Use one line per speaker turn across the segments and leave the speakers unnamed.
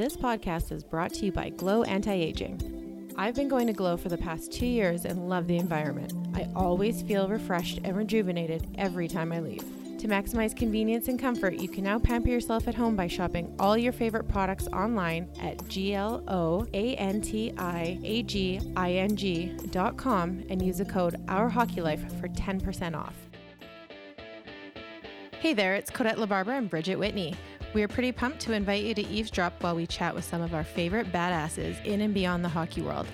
This podcast is brought to you by Glow Anti Aging. I've been going to Glow for the past two years and love the environment. I always feel refreshed and rejuvenated every time I leave. To maximize convenience and comfort, you can now pamper yourself at home by shopping all your favorite products online at gloantiaging.com and use the code OurHockeyLife for 10% off. Hey there, it's Codette LaBarbera and Bridget Whitney. We are pretty pumped to invite you to eavesdrop while we chat with some of our favorite badasses in and beyond the hockey world.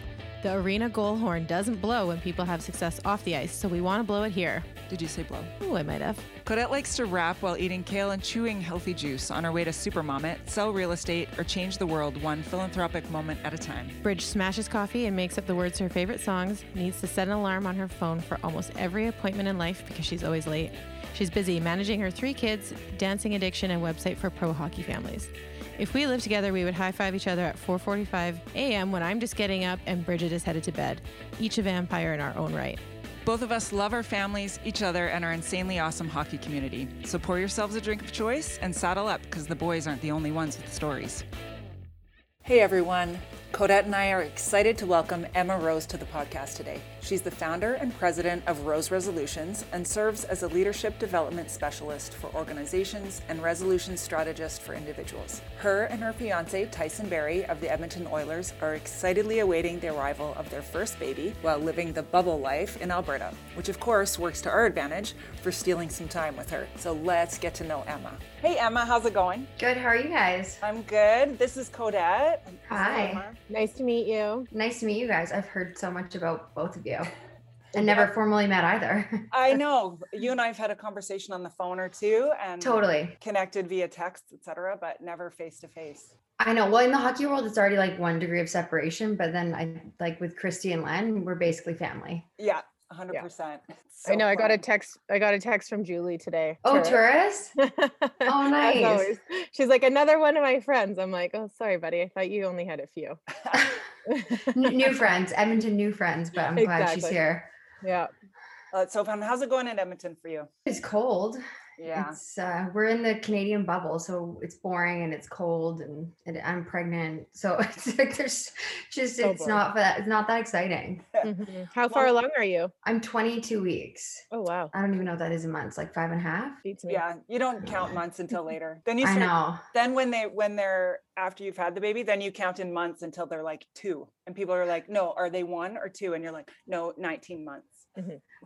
The arena goal horn doesn't blow when people have success off the ice, so we want to blow it here.
Did you say blow?
Ooh, I might have.
Codette likes to rap while eating kale and chewing healthy juice on her way to Supermom sell real estate, or change the world one philanthropic moment at a time.
Bridge smashes coffee and makes up the words to her favorite songs, needs to set an alarm on her phone for almost every appointment in life because she's always late. She's busy managing her three kids, dancing addiction, and website for pro hockey families. If we lived together, we would high five each other at 4:45 a.m. when I'm just getting up and Bridget is headed to bed. Each a vampire in our own right.
Both of us love our families, each other, and our insanely awesome hockey community. So pour yourselves a drink of choice and saddle up because the boys aren't the only ones with stories. Hey everyone, Codette and I are excited to welcome Emma Rose to the podcast today. She's the founder and president of Rose Resolutions and serves as a leadership development specialist for organizations and resolution strategist for individuals. Her and her fiance, Tyson Barrie of the Edmonton Oilers, are excitedly awaiting the arrival of their first baby while living the bubble life in Alberta, which of course works to our advantage for stealing some time with her. So let's get to know Emma. Hey Emma, how's it going?
Good. How are you guys?
I'm good. This is Codette.
Hi.
Nice to meet you.
Nice to meet you guys. I've heard so much about both of you and never formally met either.
I know you and I have had a conversation on the phone or two and
totally.
connected via text, etc., but never face to face.
I know. Well, in the hockey world, it's already like one degree of separation, but then I like with Christy and Len, we're basically family.
Yeah, hundred percent.
I know. I got a text. I got a text from Julie today.
Oh,
Tourist. oh,
nice.
She's like another one of my friends. I'm like, oh, sorry, buddy. I thought you only had a few.
New friends, Edmonton new friends, but I'm glad she's here.
yeah.
Uh, so fun. How's it going in Edmonton for you?
It's cold.
Yeah.
It's uh, we're in the Canadian bubble, so it's boring and it's cold and, and I'm pregnant. So it's like there's just
So
it's
boring.
not that it's not that exciting.
Mhm. How far along are you?
I'm 22 weeks.
Oh wow.
I don't even know what that is in months, like five and a half.
Yeah, you don't count months until later. Then you
I
start.
know.
Then when they when they're after you've had the baby, then you count in months until they're like two, and people are like, no, are they one or two? And you're like, no, 19 months.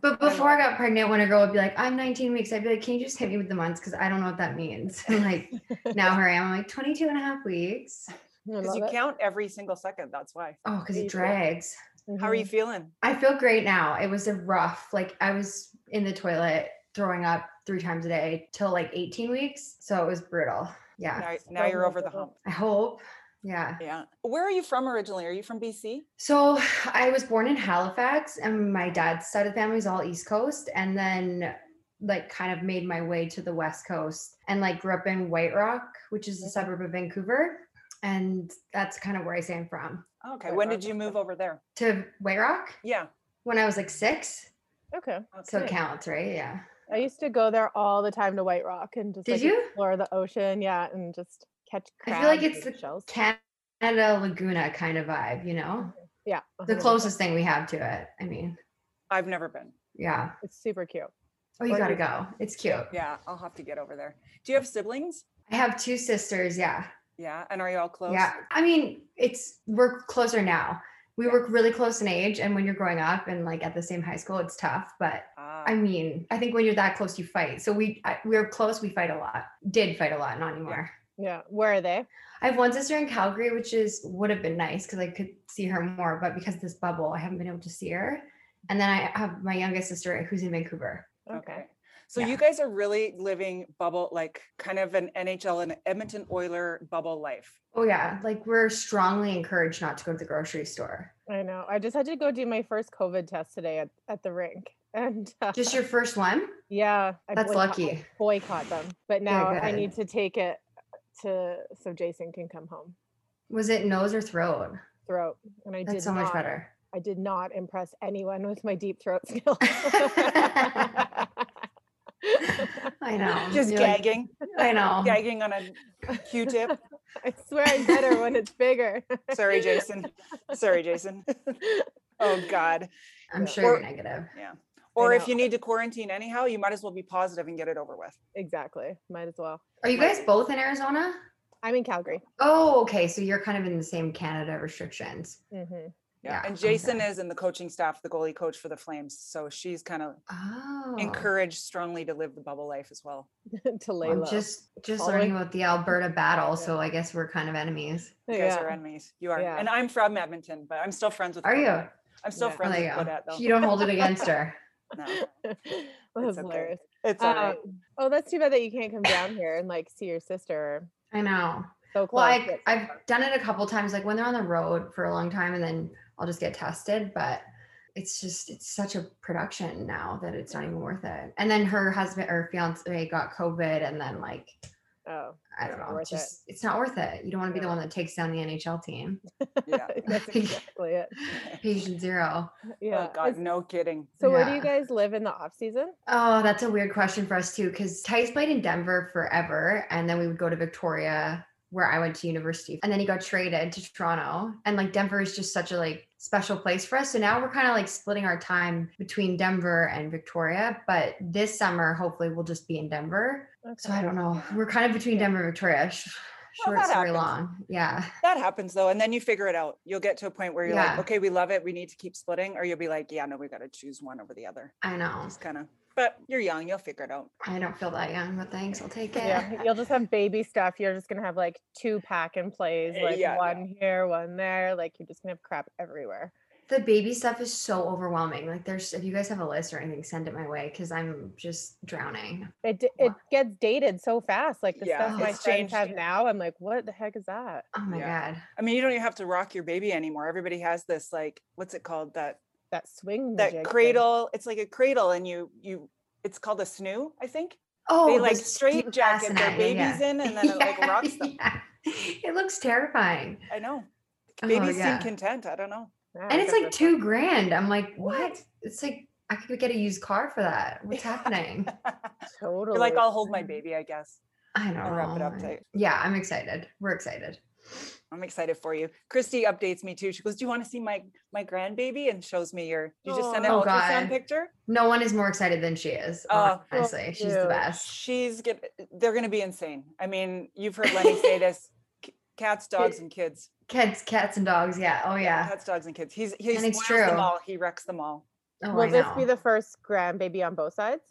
But before I
know.
got pregnant, when a girl would be like, I'm 19 weeks, I'd be like, can you just hit me with the months? Because I don't know what that means. And like now here I am, I'm like 22 and a half weeks.
Because you
it.
count every single second. That's why.
Oh, because it
Easy.
drags.
How are you feeling?
I feel great now. It was a rough, like I was in the toilet throwing up three times a day till like 18 weeks. So it was brutal. Yeah.
Now, now you're over the hump.
I hope. Yeah.
Yeah. Where are you from originally? Are you from BC?
So I was born in Halifax, and my dad's side of the family is all East Coast, and then like kind of made my way to the West Coast, and like grew up in White Rock, which is a
Mhm.
suburb of Vancouver, and that's kind of where I say I'm from.
Okay.
Right,
When
right,
did you move over there?
To White Rock
Yeah.
when I was like six,
Okay.
so it counts, right? Yeah.
I used to go there all the time to White Rock and just
Did
like
you?
explore the ocean. Yeah, and just catch
I feel like it's the
shells.
Canada Laguna kind of vibe, you know,
Yeah.
the
100%.
closest thing we have to it. I mean,
I've never been.
yeah.
It's super cute.
Oh, you
Or
gotta go. It's cute.
Yeah, I'll have to get over there. Do you have siblings?
I have two sisters. Yeah.
Yeah. And are you all close?
Yeah, I mean, it's we're closer now. We
Yeah.
were really close in age, and when you're growing up and like at the same high school, it's tough. But
Ah,
I mean, I think when you're that close, you fight. So we I, we're close. We fight a lot. Did fight a lot, not anymore.
Yeah. Where are they?
I have one sister in Calgary, which is would have been nice because I could see her more, but because of this bubble, I haven't been able to see her. And then I have my youngest sister who's in Vancouver.
okay. So
Yeah.
you guys are really living bubble, like kind of an NHL and Edmonton Oiler bubble life.
Oh yeah, like we're strongly encouraged not to go to the grocery store.
I know. I just had to go do my first COVID test today at, at the rink. And uh,
Just your first one?
yeah, I
That's
boycott-
lucky.
boycott them. But now I need to take it to so Jason can come home.
Was it nose or throat?
Throat. And I
That's
did
so much
not-
better.
I did not impress anyone with my deep throat skills.
I know.
Just
You're like,
gagging,
I know.
gagging on a Q-tip.
I swear I'm better when it's bigger.
Sorry, Jason. Sorry, Jason. oh God.
I'm sure
Or-
you're negative.
Or if you need to quarantine anyhow, you might as well be positive and get it over with.
exactly. Might as well.
Are you guys both in Arizona?
I'm in Calgary.
Oh, okay. So you're kind of in the same Canada restrictions.
hmm
Yeah.
Yeah,
And Jason
okay.
is in the coaching staff, the goalie coach for the Flames. So she's kind of
Oh.
encouraged strongly to live the bubble life as well.
to lay
I'm just just
Following-
learning about the Alberta battle,
Yeah.
so I guess we're kind of enemies.
You guys
yeah.
are enemies. You are.
Yeah.
And I'm from Edmonton, but I'm still friends with
Are you?
I'm still
Yeah.
Oh,
friends
there
with
you.
Claudette though.
You don't hold it against her.
No,
That's
okay.
hilarious.
it's all right.
Um, oh, that's too bad that you can't come down here and like see your sister.
I know.
So close.
Well, I, I've done it a couple times, like when they're on the road for a long time, and then I'll just get tested. But it's just it's such a production now that it's not even worth it. And then her husband or fiance got COVID, and then like
oh,
I don't know,
worth
it's
it.
just it's not worth it. You don't want to be the one that takes down the NHL team.
Yeah.
that's exactly it.
Patient zero.
Oh yeah.
Oh God, no kidding.
So where do you guys live in the off season?
Oh, that's a weird question for us too, because Tice played in Denver forever, and then we would go to Victoria, where I went to university, and then he got traded to Toronto, and like Denver is just such a like special place for us. So now we're kind of like splitting our time between Denver and Victoria, but this summer hopefully we'll just be in Denver. So I don't know. We're kind of between Denver and Victoria. Sh-
Well,
Short story
happens.
long. Yeah.
That happens though, and then you figure it out. You'll get to a point where you're
Yeah.
like, okay, we love it, we need to keep splitting, or you'll be like, yeah, no, we got to choose one over the other.
I know.
Just kind of. But you're young, you'll figure it out.
I don't feel that young, but thanks. I'll take it.
Yeah, you'll just have baby stuff. You're just gonna have like two pack and plays,
Uh,
like
yeah,
one here, one there. Like you're just gonna have crap everywhere.
the baby stuff is so overwhelming. Like there's if you guys have a list or anything, send it my way because I'm just drowning.
It d- it gets dated so fast. Like the
Yeah,
stuff my
it's
friends have now, I'm like, what the heck is that?
Oh my
Yeah.
god.
I mean, you don't even have to rock your baby anymore. Everybody has this like, what's it called? That
That swing
that
jig thing.
cradle. It's like a cradle, and you you. It's called a snoo, I think.
Oh,
they like
steam
straight jacket their
bassinet, yeah,
babies
yeah.
in, and then it like
Yeah,
rocks them.
yeah. It looks terrifying.
I know.
Oh,
Babies
yeah.
seem content. I don't know.
Yeah,
And it's like
for
two grand. I'm like, what? It's like I could get a used car for that. What's happening?
Totally.
You're like, I'll hold my baby, I guess.
I don't
I'll wrap it up
oh
tight.
Yeah, I'm excited. We're excited.
I'm excited for you. Christy updates me too. She goes, "Do you want to see my my grandbaby?" And shows me your. You just send an
Oh,
ultrasound
God.
picture.
No one is more excited than she is.
Oh,
honestly, she's the best.
She's get. They're gonna be insane. I mean, you've heard Lenny say this: cats, dogs, and kids.
Cats, cats, and dogs. Yeah. Oh yeah.
Cats, dogs, and kids. He's he's
And it's
spoils them
true.
all. He wrecks them all.
Oh,
Will
I
this
know.
be the first grandbaby on both sides?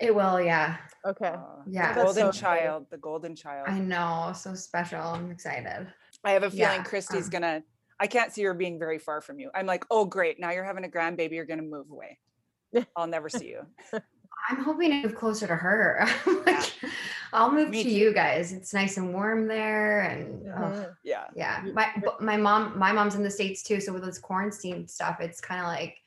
it will. Yeah.
Okay.
Uh,
Yeah.
the golden
so exciting.
child. The golden child.
I know. So special. I'm excited.
I have a feeling
Yeah,
Christy's
um,
gonna. I can't see her being very far from you. I'm like, oh great, now you're having a grandbaby. You're gonna move away. I'll never see you.
I'm hoping to move closer to her. I'm like, I'll move
Me
to
too.
you guys. It's nice and warm there, and ugh.
Yeah.
yeah. My my mom, my mom's in the states too. So with this quarantine stuff, it's kind of like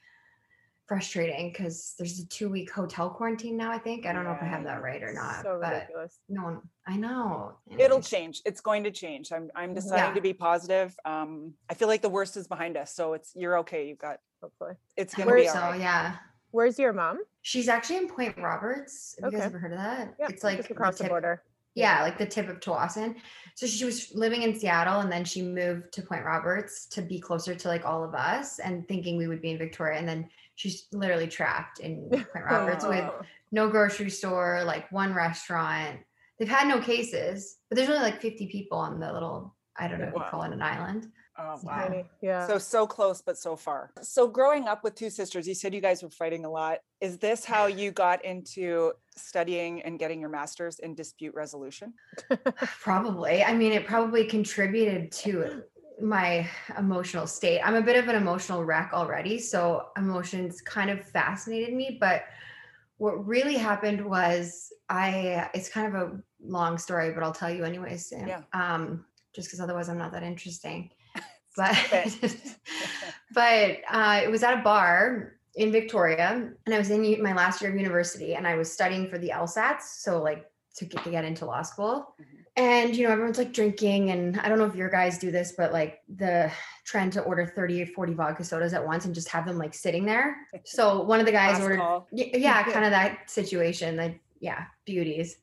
frustrating because there's a two week hotel quarantine now. I think I don't know if I have that right or not,
So
but
ridiculous.
no one. I know.
It'll change. It's going to change. I'm I'm
Mhm.
deciding
Yeah.
to be positive. Um, I feel like the worst is behind us, so it's you're okay. You've got
Hopefully.
it's gonna
hope
be all
so.
right.
Yeah.
Where's your mom?
She's actually in Point Roberts. Have you guys ever heard of that?
Yeah,
it's like
across the
tip-
border.
Yeah, like the tip of Tsawwassen. So she was living in Seattle and then she moved to Point Roberts to be closer to like all of us and thinking we would be in Victoria. And then she's literally trapped in oh, Point Roberts with
Oh.
no grocery store, like one restaurant. They've had no cases, but there's only like 50 people on the little, I don't know if you call it an island.
Oh wow.
Tiny. Yeah.
So so close, but so far. So growing up with two sisters, you said you guys were fighting a lot. Is this how you got into studying and getting your master's in dispute resolution?
Probably. I mean, it probably contributed to my emotional state. I'm a bit of an emotional wreck already. So emotions kind of fascinated me. But what really happened was I, it's kind of a long story, but I'll tell you anyways.
Yeah.
Um, just because otherwise I'm not that interesting. But, but uh, it was at a bar in Victoria, and I was in my last year of university, and I was studying for the LSATs, so like to get to get into law school.
Mhm.
And you know, everyone's like drinking, and I don't know if your guys do this, but like the trend to order 30 or 40 vodka sodas at once and just have them like sitting there. So one of the guys
Last
ordered
call.
Yeah, kind of that situation. like yeah, beauties.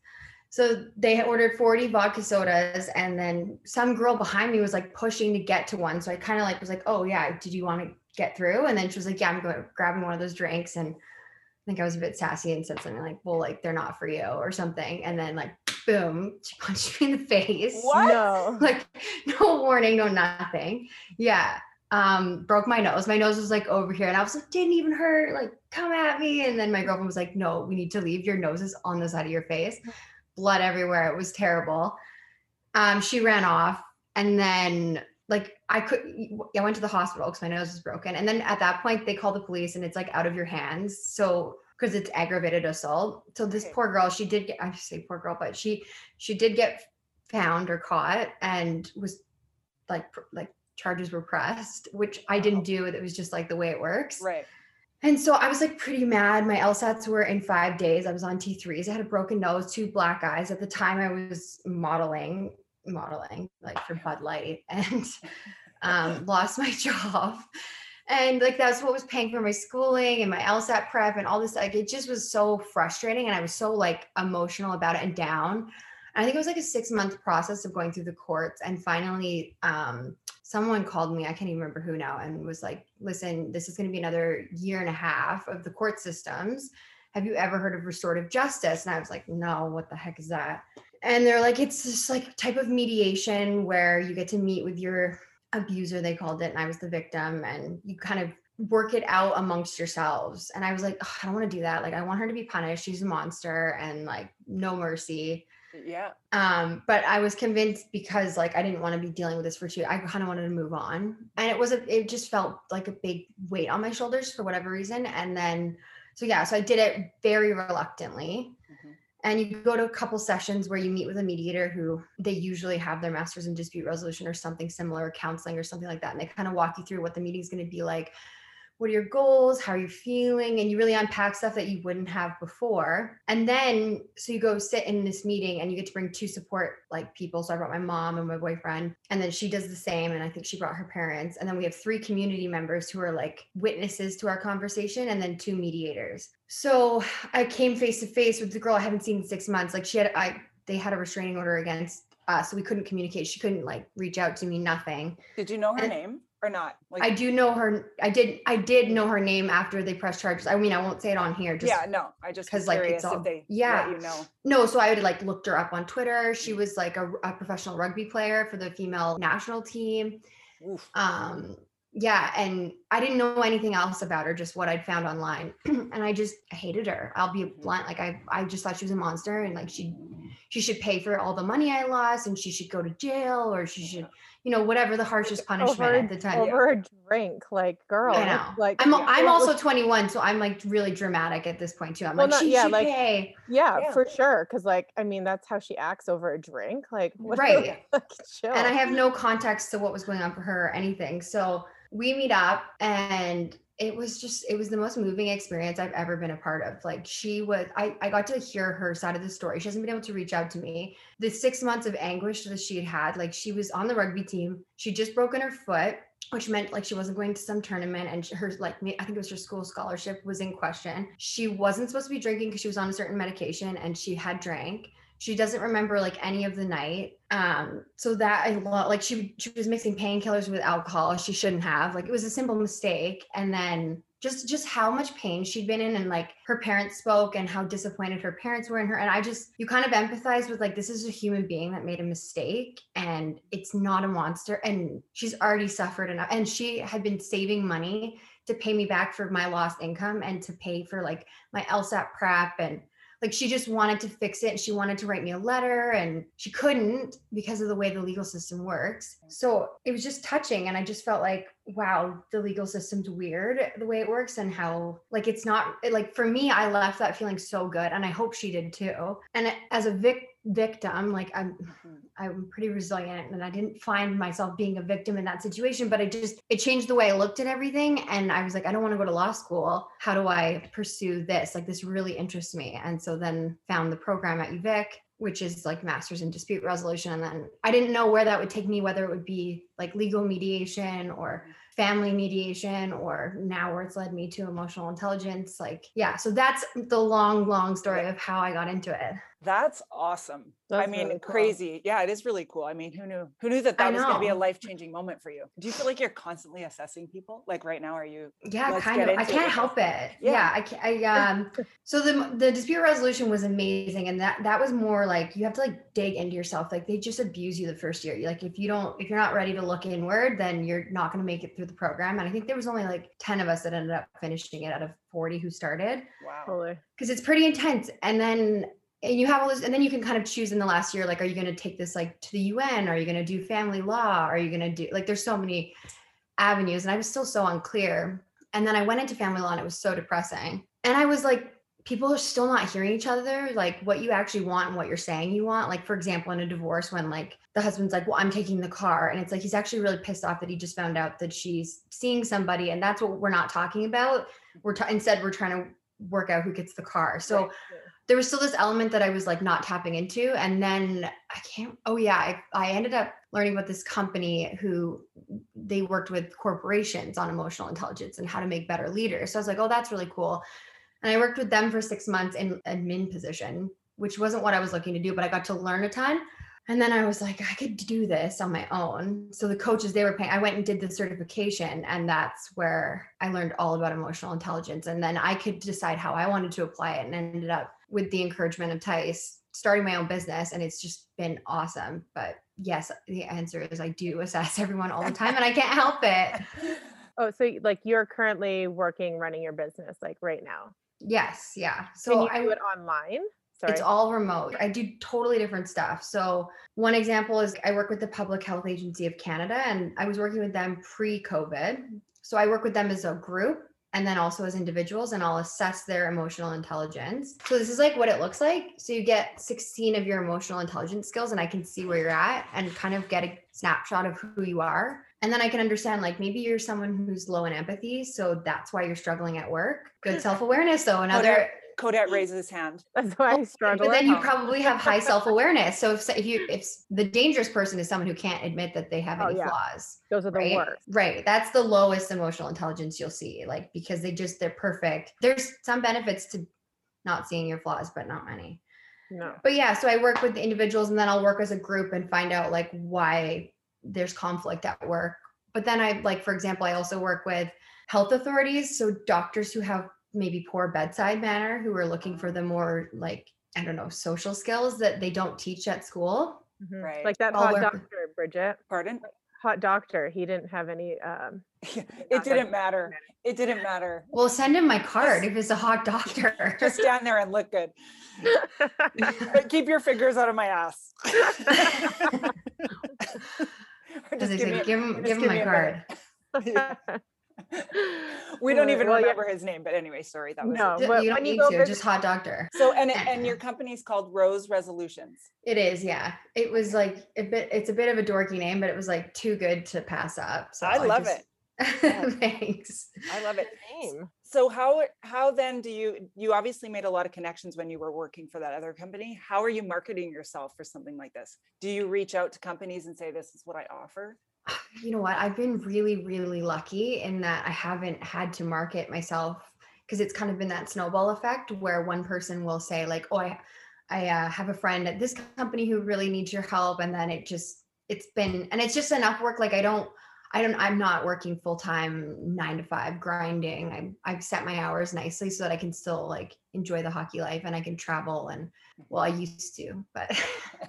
So they had ordered 40 vodka sodas, and then some girl behind me was like pushing to get to one. So I kind of like was like, "Oh yeah, did you want to get through?" And then she was like, "Yeah, I'm going grabbing one of those drinks." And I think I was a bit sassy and said something like, "Well, like they're not for you" or something. And then like, boom, she punched me in the face.
What? No.
Like no warning, no nothing. Yeah. Um, broke my nose. My nose was like over here, and I was like, didn't even hurt. Like, come at me. And then my girlfriend was like, no, we need to leave. Your nose is on the side of your face blood everywhere. It was terrible. Um, she ran off, and then like I could, I went to the hospital because my nose was broken, and then at that point they called the police, and it's like out of your hands. So because it's aggravated assault. So this okay. poor girl, she did get, I say poor girl, but she she did get found or caught and was like like charges were pressed, which I didn't do. It was just like the way it works.
Right.
And so I was like pretty mad. My LSATs were in five days. I was on T3s. I had a broken nose, two black eyes. At the time, I was modeling, modeling like for Bud Light, and um, lost my job. And like that's what was paying for my schooling and my LSAT prep and all this. Like it just was so frustrating, and I was so like emotional about it and down. And I think it was like a six month process of going through the courts, and finally, um, someone called me, I can't even remember who now, and was like, listen, this is going to be another year and a half of the court systems. Have you ever heard of restorative justice? And I was like, no, what the heck is that? And they're like, it's this like type of mediation where you get to meet with your abuser, they called it. And I was the victim, and you kind of work it out amongst yourselves. And I was like, I don't want to do that. Like, I want her to be punished. She's a monster and like no mercy.
Yeah.
Um, but I was convinced because like I didn't want to be dealing with this for two. I kind of wanted to move on. And it was a it just felt like a big weight on my shoulders for whatever reason. And then so yeah, so I did it very reluctantly. And you go to a couple sessions where you meet with a mediator who they usually have their masters in dispute resolution or something similar, counseling or something like that. And they kind of walk you through what the meeting's going to be like what are your goals? How are you feeling? And you really unpack stuff that you wouldn't have before. And then so you go sit in this meeting and you get to bring two support like people. So i brought my mom and my boyfriend and then she does the same and i think she brought her parents. And then we have three community members who are like witnesses to our conversation and then two mediators. So i came face to face with the girl i hadn't seen in six months. Like she had i they had a restraining order against us so we couldn't communicate. She couldn't like reach out to me nothing.
Did you know her and, name or not?
Like, I do know her. I did. I did know her name after they pressed charges. I mean, I won't say it on here.
Just yeah, no. I just because like it's all they yeah you know
no. So I would like looked her up on Twitter. She was like a, a professional rugby player for the female national team. Oof. Um. Yeah, and I didn't know anything else about her, just what I'd found online, and I just hated her. I'll be mm-hmm. blunt. Like I, I just thought she was a monster, and like she, she should pay for all the money I lost, and she should go to jail, or she should you know, whatever the harshest punishment over, at the time.
Over a drink, like girl.
I know. Like I'm, I'm also 21, so I'm like really dramatic at this point too. I'm well, like, not, she yeah, should
like,
pay.
Yeah, yeah. for sure. Cause like, I mean, that's how she acts over a drink. Like,
right. chill. And I have no context to what was going on for her or anything. So we meet up and it was just it was the most moving experience I've ever been a part of. Like she was I, I got to hear her side of the story. She hasn't been able to reach out to me. The six months of anguish that she had had, like she was on the rugby team. She just broken her foot, which meant like she wasn't going to some tournament and her like I think it was her school scholarship was in question. She wasn't supposed to be drinking because she was on a certain medication and she had drank she doesn't remember like any of the night. Um so that i like she she was mixing painkillers with alcohol. She shouldn't have. Like it was a simple mistake. And then just just how much pain she'd been in and like her parents spoke and how disappointed her parents were in her. And i just you kind of empathize with like this is a human being that made a mistake and it's not a monster. And she's already suffered enough. And she had been saving money to pay me back for my lost income and to pay for like my lsat prep and like she just wanted to fix it and she wanted to write me a letter and she couldn't because of the way the legal system works. So it was just touching and i just felt like wow the legal system's weird the way it works and how like it's not like for me i left that feeling so good and i hope she did too. And as a vic victim like i'm mm-hmm. i'm pretty resilient and i didn't find myself being a victim in that situation but i just it changed the way i looked at everything and i was like i don't want to go to law school how do i pursue this like this really interests me and so then found the program at uvic which is like masters in dispute resolution and then i didn't know where that would take me whether it would be like legal mediation or family mediation or now where it's led me to emotional intelligence. Like, yeah. So that's the long, long story of how I got into it.
That's awesome. I mean,
really cool.
crazy. Yeah, it is really cool. I mean, who knew? Who knew that that
I
was going to be a life changing moment for you? Do you feel like you're constantly assessing people? Like right now, are you?
Yeah, kind of. I can't
with
help it.
Yeah.
Yeah, I can't. I um. So the the dispute resolution was amazing, and that that was more like you have to like dig into yourself. Like they just abuse you the first year. Like if you don't, if you're not ready to look inward, then you're not going to make it through the program. And I think there was only like ten of us that ended up finishing it out of forty who started
Wow.
Because it's pretty intense. And then and you have all this, and then you can kind of choose in the last year, like, are you going to take this like to the UN? Are you going to do family law? Are you going to do like? There's so many avenues, and I was still so unclear. And then I went into family law, and it was so depressing. And I was like, people are still not hearing each other, like what you actually want and what you're saying you want. Like, for example, in a divorce, when like the husband's like, well, I'm taking the car, and it's like he's actually really pissed off that he just found out that she's seeing somebody, and that's what we're not talking about. We're ta- instead we're trying to work out who gets the car. So
Right.
There was still this element that I was like not tapping into. And then I can't, oh yeah, I, I ended up learning about this company who they worked with corporations on emotional intelligence and how to make better leaders. So I was like, oh, that's really cool. And I worked with them for six months in admin position, which wasn't what I was looking to do, but I got to learn a ton. And then I was like, I could do this on my own. So the coaches they were paying, I went and did the certification, and that's where I learned all about emotional intelligence. And then I could decide how I wanted to apply it, and ended up with the encouragement of Tice starting my own business, and it's just been awesome. But yes, the answer is I do assess everyone all the time, and I can't help it.
Oh, so like you're currently working, running your business like right now.
Yes, yeah. So I
do it online? Sorry.
It's all remote. I do totally different stuff. So, one example is I work with the Public Health Agency of Canada, and I was working with them pre COVID. So, I work with them as a group and then also as individuals, and I'll assess their emotional intelligence. So, this is like what it looks like. So, you get 16 of your emotional intelligence skills, and I can see where you're at and kind of get a snapshot of who you are. And then I can understand, like, maybe you're someone who's low in empathy. So, that's why you're struggling at work. Good hmm. self awareness, though. Another
Codette raises his hand.
That's why I struggle.
but then you
home.
probably have high self-awareness. So if, if you if the dangerous person is someone who can't admit that they have
Oh,
any
yeah.
flaws,
Those are the
right?
worst.
Right. That's the lowest emotional intelligence you'll see. Like because they just they're perfect. There's some benefits to not seeing your flaws, but not many.
No.
But yeah, so I work with the individuals and then I'll work as a group and find out like why there's conflict at work. But then I like, for example, I also work with health authorities. So doctors who have maybe poor bedside manner, who are looking for the more like, I don't know, social skills that they don't teach at school.
Mhm.
Right.
Like that
I'll
hot doctor, Bridget.
Pardon?
Hot doctor. He didn't have any. Um,
it didn't
like-
matter. It didn't matter.
Well, send him my card if it's a hot doctor.
Just stand there and look good. But keep your fingers out of my ass. Or
As
just give
said,
me-
give him
just
give him my card.
Minute. we don't even
well, yeah.
remember his name, but anyway, sorry. That was
No.
it.
But
you don't need to,
visit-
just hot doctor.
So and and your company's called Rose Resolutions.
It is, yeah. It was like a bit. It's a bit of a dorky name, but it was like too good to pass up. So
I love
just-
Yeah.
Thanks.
I love it.
name.
So how how then do you you obviously made a lot of connections when you were working for that other company? How are you marketing yourself for something like this? Do you reach out to companies and say this is what I offer?
You know what? I've been really, really lucky in that I haven't had to market myself because it's kind of been that snowball effect where one person will say like, "Oh, I, I uh, have a friend at this company who really needs your help," and then it just it's been and it's just enough work. Like I don't. I don't I'm not working full time 9 to 5 grinding. I I've set my hours nicely so that I can still like enjoy the hockey life and I can travel and well I used to, but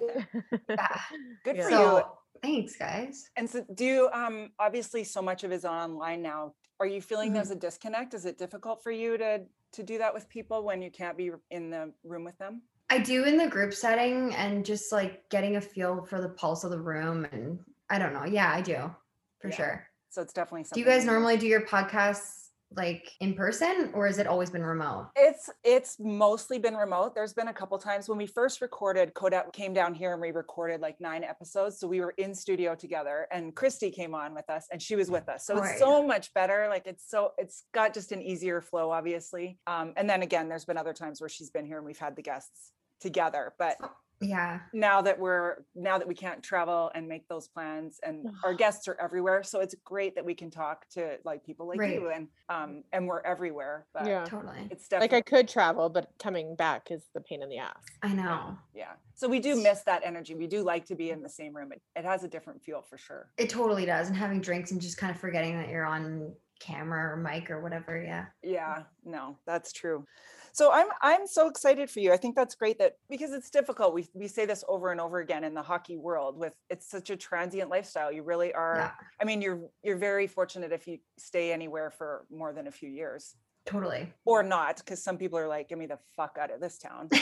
yeah.
Good
Yeah.
for you.
Thanks guys.
And so do you um obviously so much of it is online now. Are you feeling
Mhm.
there's a disconnect? Is it difficult for you to to do that with people when you can't be in the room with them?
I do in the group setting and just like getting a feel for the pulse of the room and I don't know. Yeah, I do. For
Yeah.
sure.
So it's definitely something.
Do you guys normally do your podcasts like in person or has it always been remote?
It's it's mostly been remote. There's been a couple times when we first recorded, Codette came down here and we recorded like nine episodes. So we were in studio together and Christy came on with us and she was with us. So
Oh,
it's
right.
so much better. Like it's so it's got just an easier flow, obviously. Um, and then again, there's been other times where she's been here and we've had the guests together. But
Yeah.
now that we're now that we can't travel and make those plans and our guests are everywhere so it's great that we can talk to like people like
Right.
you and um and we're everywhere but
Yeah.
Totally.
it's definitely Like
I could travel, but coming back is the pain in the ass.
I know.
yeah so we do miss that energy we do like to be in the same room it, it has a different feel for sure
It totally does. And having drinks and just kind of forgetting that you're on camera or mic or whatever. Yeah.
yeah no that's true so i'm i'm so excited for you i think that's great that because it's difficult we, we say this over and over again in the hockey world with it's such a transient lifestyle you really are
Yeah.
i mean you're you're very fortunate if you stay anywhere for more than a few years
Totally.
or not because some people are like get me the fuck out of this town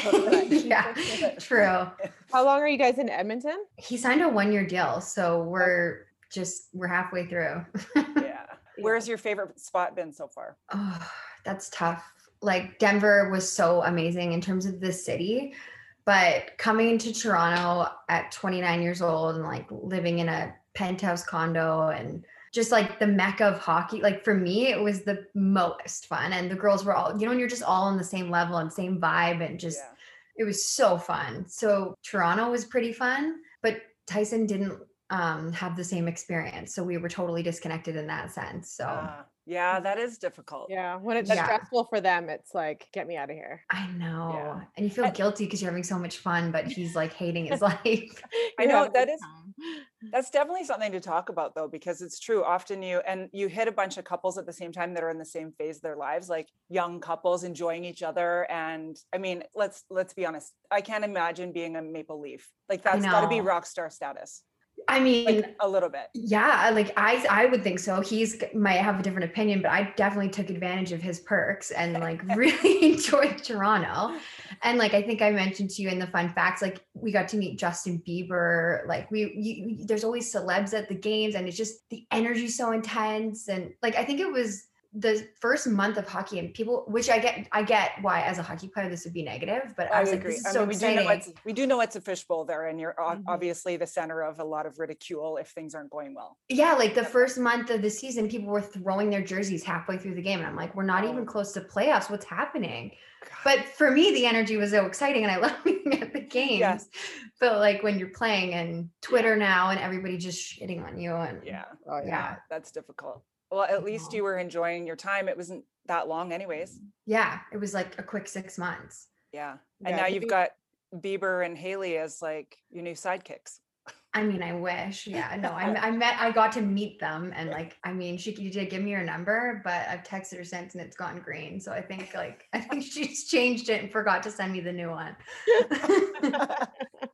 yeah. True.
How long are you guys in Edmonton?
He signed a one year deal. So oh. we're just, we're halfway through.
yeah where's your favorite spot been so far
Oh, that's tough. Like Denver was so amazing in terms of the city, but coming to Toronto at 29 years old and like living in a penthouse condo and just like the mecca of hockey, like for me, it was the most fun. And the girls were all, you know, and you're just all on the same level and same vibe and just
yeah
it was so fun. So Toronto was pretty fun, but Tyson didn't um have the same experience. So we were totally disconnected in that sense. So
Ah, yeah that is difficult
Yeah. When it's
Yeah.
stressful for them, it's like, get me out of here.
I know.
Yeah.
And you feel
And-
guilty because you're having so much fun, but he's like hating his life.
I know,
having a
that
good
is-
time.
That's definitely something to talk about though, because it's true. Often you and you hit a bunch of couples at the same time that are in the same phase of their lives, like young couples enjoying each other. And I mean, let's let's be honest. I can't imagine being a maple leaf. Like that's got to be rock star status.
I mean,
Like a little bit.
yeah, like I I would think so. He's might have a different opinion, but I definitely took advantage of his perks and like really enjoyed Toronto. And like I think I mentioned to you in the fun facts, like we got to meet Justin Bieber. Like we, you, there's always celebs at the games, and it's just the energy so intense. And like I think it was the first month of hockey, and people, which I get, I get why as a hockey player this would be negative, but I,
I
was like,
agree.
this is
I
so
mean, we do know it's we do know it's a fishbowl there, and you're
Mhm.
obviously the center of a lot of ridicule if things aren't going well.
Yeah, like the first month of the season, people were throwing their jerseys halfway through the game. And I'm like, we're not
Oh.
even close to playoffs. What's happening?
God.
But for me, the energy was so exciting and I love being at the games. But like when you're playing and Twitter now and everybody just shitting on you and
yeah,
Oh,
yeah.
that's difficult. Well, at least you oh. were enjoying your time. It wasn't that long, anyways.
Yeah, it was like a quick six months.
Yeah. And
Yeah,
now you've got Bieber and Hailey as like your new sidekicks.
I mean, I wish. Yeah, no, I, I met, I got to meet them and like, I mean, she did give me her number, but I've texted her since and it's gone green. So I think like, I think she's changed it and forgot to send me the new one.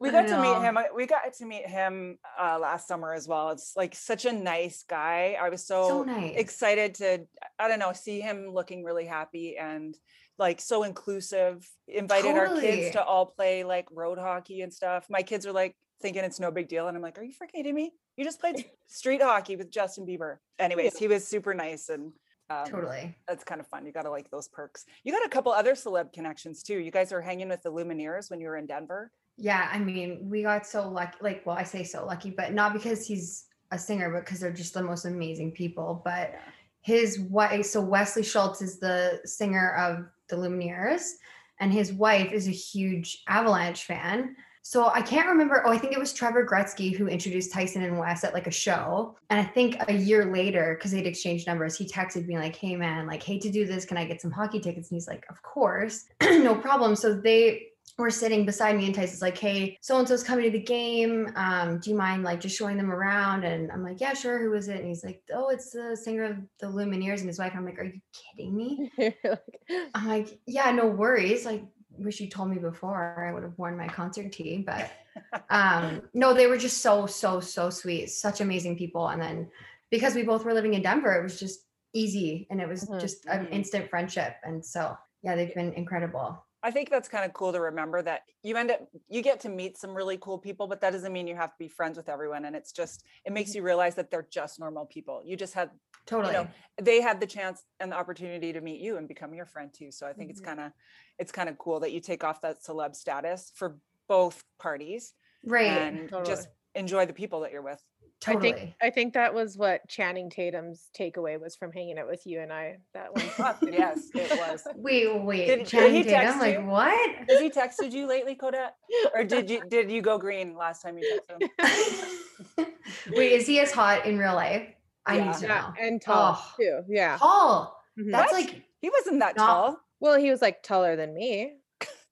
we got to meet him. We got to meet him uh, last summer as well. It's like such a nice guy. I was so,
so nice.
excited to, I don't know, see him looking really happy and like so inclusive. Invited our kids to all play like road hockey and stuff. My kids are like thinking it's no big deal. And I'm like, are you freaking kidding me? You just played street hockey with Justin Bieber. Anyways, he was super nice and um,
totally.
that's kind of fun. You got to like those perks. You got a couple other celeb connections too. You guys are hanging with the Lumineers when you were in Denver.
Yeah, I mean, we got so lucky. Like, well, I say so lucky, but not because he's a singer, but because they're just the most amazing people. But
Yeah.
his wife, so Wesley Schultz is the singer of the Lumineers, and his wife is a huge Avalanche fan. So I can't remember. Oh, I think it was Trevor Gretzky who introduced Tyson and Wes at like a show. And I think a year later, because they'd exchanged numbers, he texted me like, "Hey man, like hate to do this. Can I get some hockey tickets?" And he's like, "Of course, no problem." So they were sitting beside me and Tyson's like, hey, so and so's coming to the game. Um, do you mind like just showing them around? And I'm like, yeah, sure. Who is it? And he's like, oh, it's the singer of the Lumineers and his wife. I'm like, are you kidding me? I'm like, yeah, no worries. Like, wish you told me before. I would have worn my concert tee. But um, no, they were just so, so, so sweet. Such amazing people. And then because we both were living in Denver, it was just easy and it was
Mhm.
just an instant friendship. And so yeah, they've been incredible.
I think that's kind of cool to remember that you end up you get to meet some really cool people, but that doesn't mean you have to be friends with everyone. And it's just it makes you realize that they're just normal people. You just had
Totally.
you know, they had the chance and the opportunity to meet you and become your friend too. So I think it's
Mhm.
kind of it's kind of cool that you take off that celeb status for both parties
right.
and
Totally.
just enjoy the people that you're with.
Totally.
I think I think that was what Channing Tatum's takeaway was from hanging out with you and I that one.
yes, it was.
wait, wait.
Did- did
Channing
he text
Tatum, like
you?
what?
Has he texted you lately, Codette? Or did you did you go green last time you texted him?
wait, is he as hot in real life? I
Yeah.
need to
yeah,
know.
and tall
Oh.
too. Yeah.
Tall.
Mhm.
That's
What?
like
He wasn't that
Not-
tall.
Well, he was like taller than me.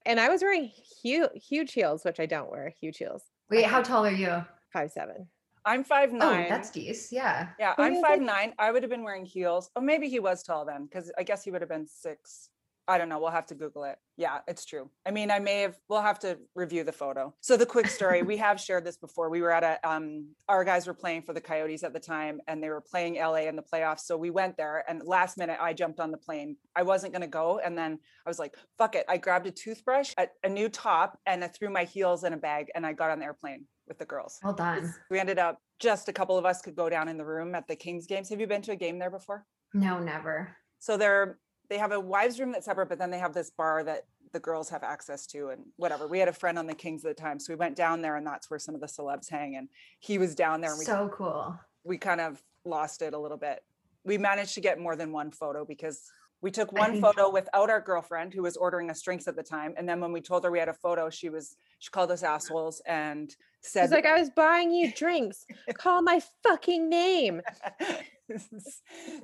And I was wearing huge huge heels, which I don't wear, huge heels.
wait, how tall are you?
Five seven.
I'm five
Oh,
nine.
that's decent. Yeah.
yeah,
Who
I'm five nine. I would have been wearing heels. Oh, maybe he was tall then, because I guess he would have been six. I don't know. We'll have to Google it. Yeah, it's true. I mean, I may have. We'll have to review the photo. So the quick story. we have shared this before. We were at a. Um, our guys were playing for the Coyotes at the time, and they were playing LA in the playoffs. So we went there, and last minute, I jumped on the plane. I wasn't gonna go, and then I was like, "Fuck it!" I grabbed a toothbrush, a, a new top, and I threw my heels in a bag, and I got on the airplane with the girls.
Well done.
We ended up just a couple of us could go down in the room at the Kings games. Have you been to a game there before?
No, never.
So they're they have a wives room that's separate, but then they have this bar that the girls have access to and whatever. We had a friend on the Kings at the time, so we went down there and that's where some of the celebs hang. And he was down there and we
So cool.
we kind of lost it a little bit. We managed to get more than one photo because we took one photo without our girlfriend who was ordering us drinks at the time. And then when we told her we had a photo, she was she called us assholes and said
He's like, I was buying you drinks. Call my fucking name.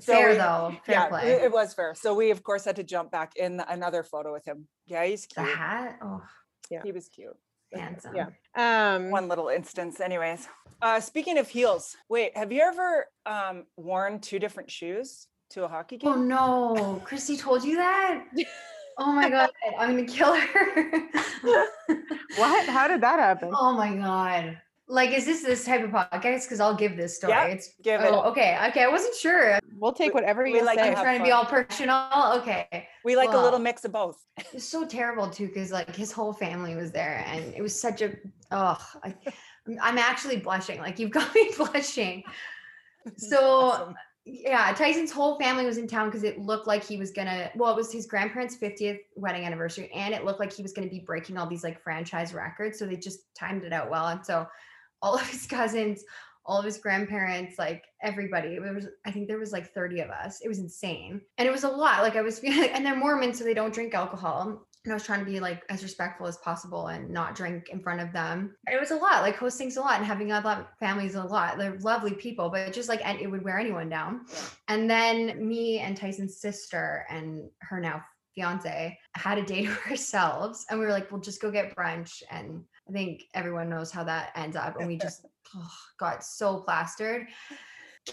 So
fair
we-
though. Fair
yeah,
play.
it, it was fair. So we of course had to jump back in another photo with him. Yeah, he's cute.
the hat. Oh,
Yeah.
He was cute.
handsome.
Yeah. Um
One little instance, anyways. Uh, speaking of heels, wait, have you ever um, worn two different shoes to a hockey oh, game?
Oh no, Christy told you that? Oh my god, I'm gonna kill her.
what? How did that happen?
oh my god. Like, is this this type of podcast? Because I'll give this story.
Yeah,
it's
Give it.
oh, okay. Okay, I wasn't sure.
We'll take whatever
we
you
like
say.
I'm
have
trying to be all professional. Okay.
We like a little mix of both.
It's so terrible too, because like his whole family was there, and it was such a oh, I, I'm- I'm actually blushing. Like you've got me blushing. So
Awesome.
Yeah, Tyson's whole family was in town because it looked like he was gonna. Well, it was his grandparents' 50th wedding anniversary, and it looked like he was gonna be breaking all these like franchise records. So they just timed it out well, and so all of his cousins, all of his grandparents, like everybody. It was, I think there was like 30 of us. It was insane. And it was a lot. Like I was feeling, and they're Mormons, so they don't drink alcohol. And I was trying to be like as respectful as possible and not drink in front of them. It was a lot. Like hosting's a lot and having a lot of families a lot. They're lovely people, but just like it would wear anyone down. And then me and Tyson's sister and her now fiance had a day to ourselves and we were like we'll just go get brunch and i think everyone knows how that ends up and we just oh, got so plastered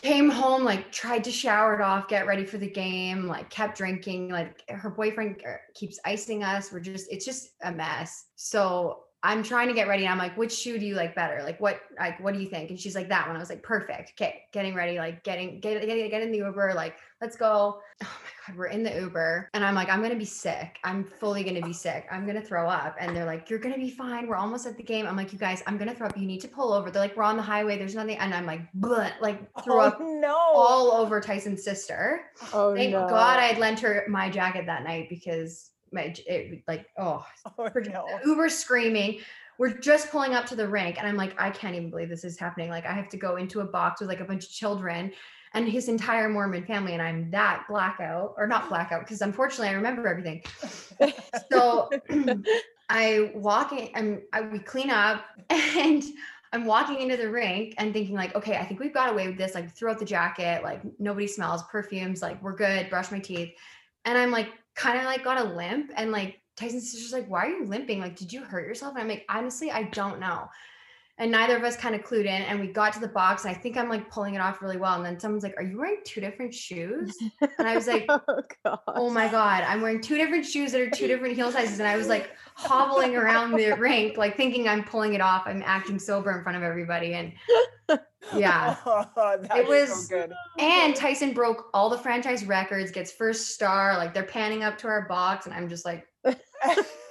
came home like tried to shower it off get ready for the game like kept drinking like her boyfriend er, keeps icing us we're just it's just a mess. So i'm trying to get ready and i'm like which shoe do you like better? Like what like what do you think? And she's like that one. I was like perfect. Okay getting ready like getting get, get, get in the uber like let's go. Oh my god we're in the uber and i'm like i'm gonna be sick. I'm fully gonna be sick. I'm gonna throw up. And they're like you're gonna be fine. We're almost at the game. I'm like you guys i'm gonna throw up. You need to pull over. They're like we're on the highway. There's nothing and i'm like Bleh, like throw
oh,
up
no.
all over tyson's sister.
Oh
thank
no.
god i had lent her my jacket that night because my it like oh
oh, no.
Uber screaming. We're just pulling up to the rink, and I'm like, I can't even believe this is happening. Like, I have to go into a box with like a bunch of children and his entire Mormon family, and I'm that blackout or not blackout because unfortunately I remember everything. So I walk in, and I, we clean up, and I'm walking into the rink and thinking like, okay, I think we've got away with this. Like, throw out the jacket, like nobody smells, perfumes, like we're good. Brush my teeth, and I'm like, kind of like got a limp, and like Tyson's sister's like, why are you limping? Like, did you hurt yourself? And I'm like, honestly, I don't know. And neither of us kind of clued in. And we got to the box, and I think I'm like pulling it off really well. And then someone's like, Are you wearing two different shoes? And I was like,
oh god.
Oh my God, I'm wearing two different shoes that are two different heel sizes. And I was like hobbling around the rink, like thinking I'm pulling it off. I'm acting sober in front of everybody. And yeah.
Oh,
It was-
so good.
And Tyson broke all the franchise records, gets first star. Like they're panning up to our box. And I'm just like,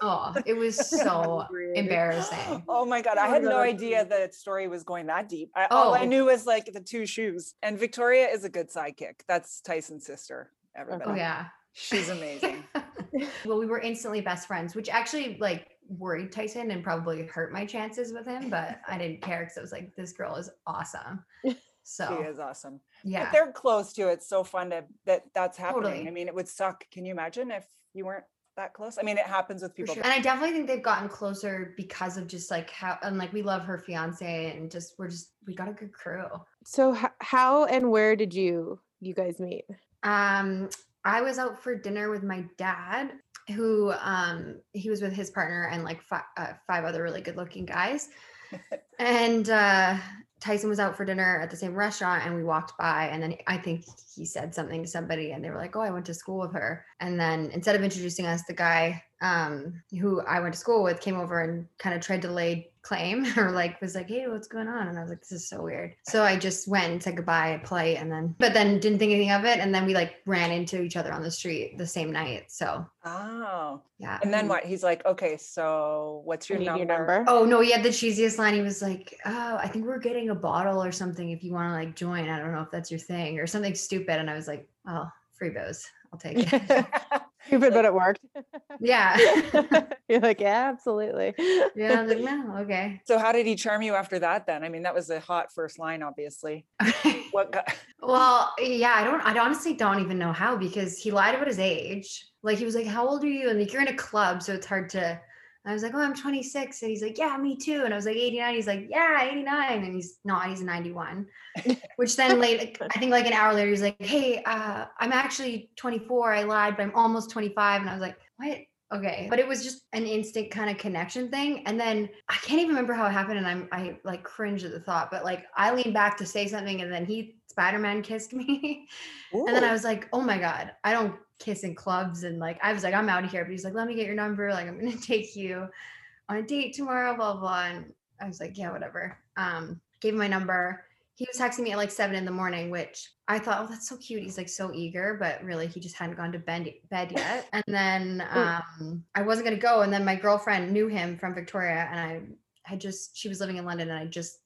oh, it was so embarrassing.
Oh my god, I
Oh,
had no
no.
idea the story was going that deep. I, All I
Oh.
knew was like the two shoes. And Victoria is a good sidekick. That's Tyson's sister. Everybody.
Oh, yeah.
She's amazing.
well, we were instantly best friends, which actually like worried Tyson and probably hurt my chances with him, but I didn't care because I was like, this girl is awesome. So
She is awesome.
yeah.
But they're close to it. It's so fun to that that's happening.
Totally.
I mean, it would suck. Can you imagine if you weren't that close? I mean, it happens with people.
sure. And I definitely think they've gotten closer because of just like how and like we love her fiance and just we're just we got a good crew.
So h- how and where did you you guys meet?
Um, I was out for dinner with my dad, who um he was with his partner and like fi- uh, five other really good looking guys, and uh, Tyson was out for dinner at the same restaurant, and we walked by, and then I think he said something to somebody, and they were like, "Oh, I went to school with her," and then instead of introducing us, the guy um who I went to school with came over and kind of tried to lay claim or like was like hey what's going on? And i was like this is so weird. So i just went and said goodbye polite and then but then didn't think anything of it. And then we like ran into each other on the street the same night. So
Oh.
yeah.
And then what? He's like, okay, so what's your
need
number?
your number.
oh no he had the cheesiest line. He was like oh i think we're getting a bottle or something if you want to like join. I don't know if that's your thing or something stupid. And i was like oh free booze i'll take it
Stupid, but it worked.
yeah
You're like, yeah, absolutely.
yeah i was like no okay
so how did he charm you after that then? I mean, that was a hot first line, obviously. What got,
Well, yeah, I don't, I honestly don't even know how because he lied about his age. Like he was like, "How old are you?" And like you're in a club, so it's hard to. I was like, "Oh, I'm 26," and he's like, "Yeah, me too." And I was like, "89." He's like, "Yeah, 89," and he's not. He's 91. Which then, late, I think like an hour later, he's like, "Hey, uh, I'm actually 24. I lied, but I'm almost 25." And I was like, "What?" Okay, but it was just an instant kind of connection thing, and then I can't even remember how it happened, and I'm I like cringe at the thought, but like I leaned back to say something, and then he Spider-Man kissed me. And then I was like, oh my God, I don't kiss in clubs. And like, I was like, I'm out of here. But he's like, let me get your number. Like, I'm going to take you on a date tomorrow, blah, blah. And I was like, yeah, whatever. Um, gave him my number. He was texting me at like seven in the morning, which I thought, oh, that's so cute. He's like so eager, but really he just hadn't gone to bed, bed yet. And then um, I wasn't going to go. And then my girlfriend knew him from Victoria. And I had just, she was living in London and I just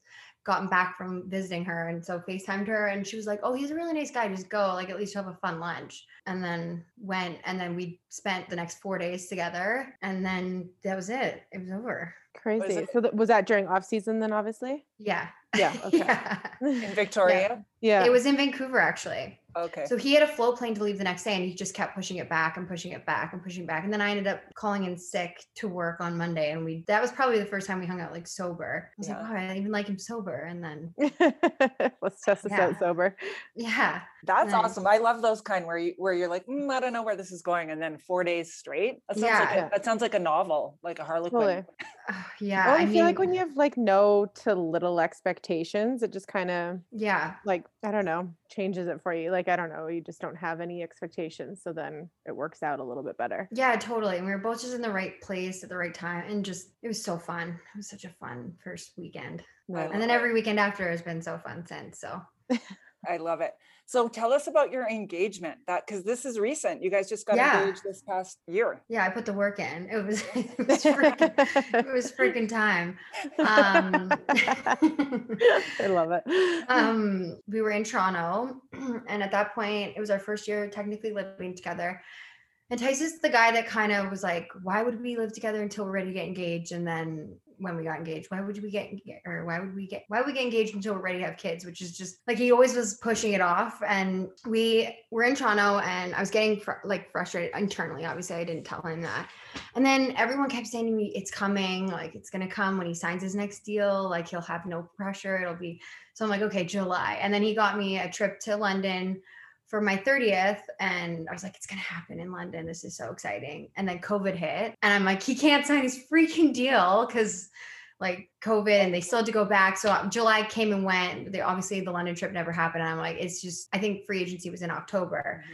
gotten back from visiting her and so FaceTimed her and she was like, Oh, he's a really nice guy. Just go. Like at least you'll have a fun lunch. And then went and then we spent the next four days together. And then that was it. It was over.
Crazy.
it-
So that, was that during off season then? Obviously.
Yeah.
Yeah. Okay.
yeah.
in Victoria.
Yeah.
It was in Vancouver actually.
Okay.
So he had a flow plane to leave the next day and he just kept pushing it back and pushing it back and pushing it back. And then I ended up calling in sick to work on Monday. And we that was probably the first time we hung out like sober. I was like, oh, I even like him sober. And then
Let's test this
Yeah.
out sober.
yeah.
That's
Nice.
awesome. I love those kind where you where you're like, "Mm, I don't know where this is going, and then four days straight. That sounds like
Yeah.
a, that sounds like a novel, like a Harlequin.
Totally.
Oh, yeah.
well, I,
I,
feel like when you have like no to little expectations, it just kind of
yeah.
like I don't know changes it for you. Like I don't know, you just don't have any expectations, so then it works out a little bit better.
Yeah, totally. And we were both just in the right place at the right time. And just, it was so fun. It was such a fun first weekend. And then every weekend after has been so fun since. So,
I love it. So tell us about your engagement. That because this is recent. You guys just got
Yeah.
engaged this past year.
yeah, I put the work in. It was, it was freaking, it was freaking time. Um,
I love it.
um, we were in Toronto. And at that point, it was our first year technically living together. And Tyson's the guy that kind of was like, why would we live together until we're ready to get engaged? And then when we got engaged, why would we get, or why would we get, why would we get engaged until we're ready to have kids? Which is just like, he always was pushing it off. And we were in Toronto and I was getting fr- like frustrated internally. Obviously, I didn't tell him that. And then everyone kept saying to me, it's coming, like it's to come when he signs his next deal. Like he'll have no pressure. It'll be, so I'm like, okay, July. And then he got me a trip to London for my 30th and I was like it's going to happen in London. This is so exciting. And then covid hit and I'm like he can't sign his freaking deal cuz like covid and they still had to go back. So uh, July came and went. They obviously the London trip never happened. And I'm like it's just I think free agency was in October.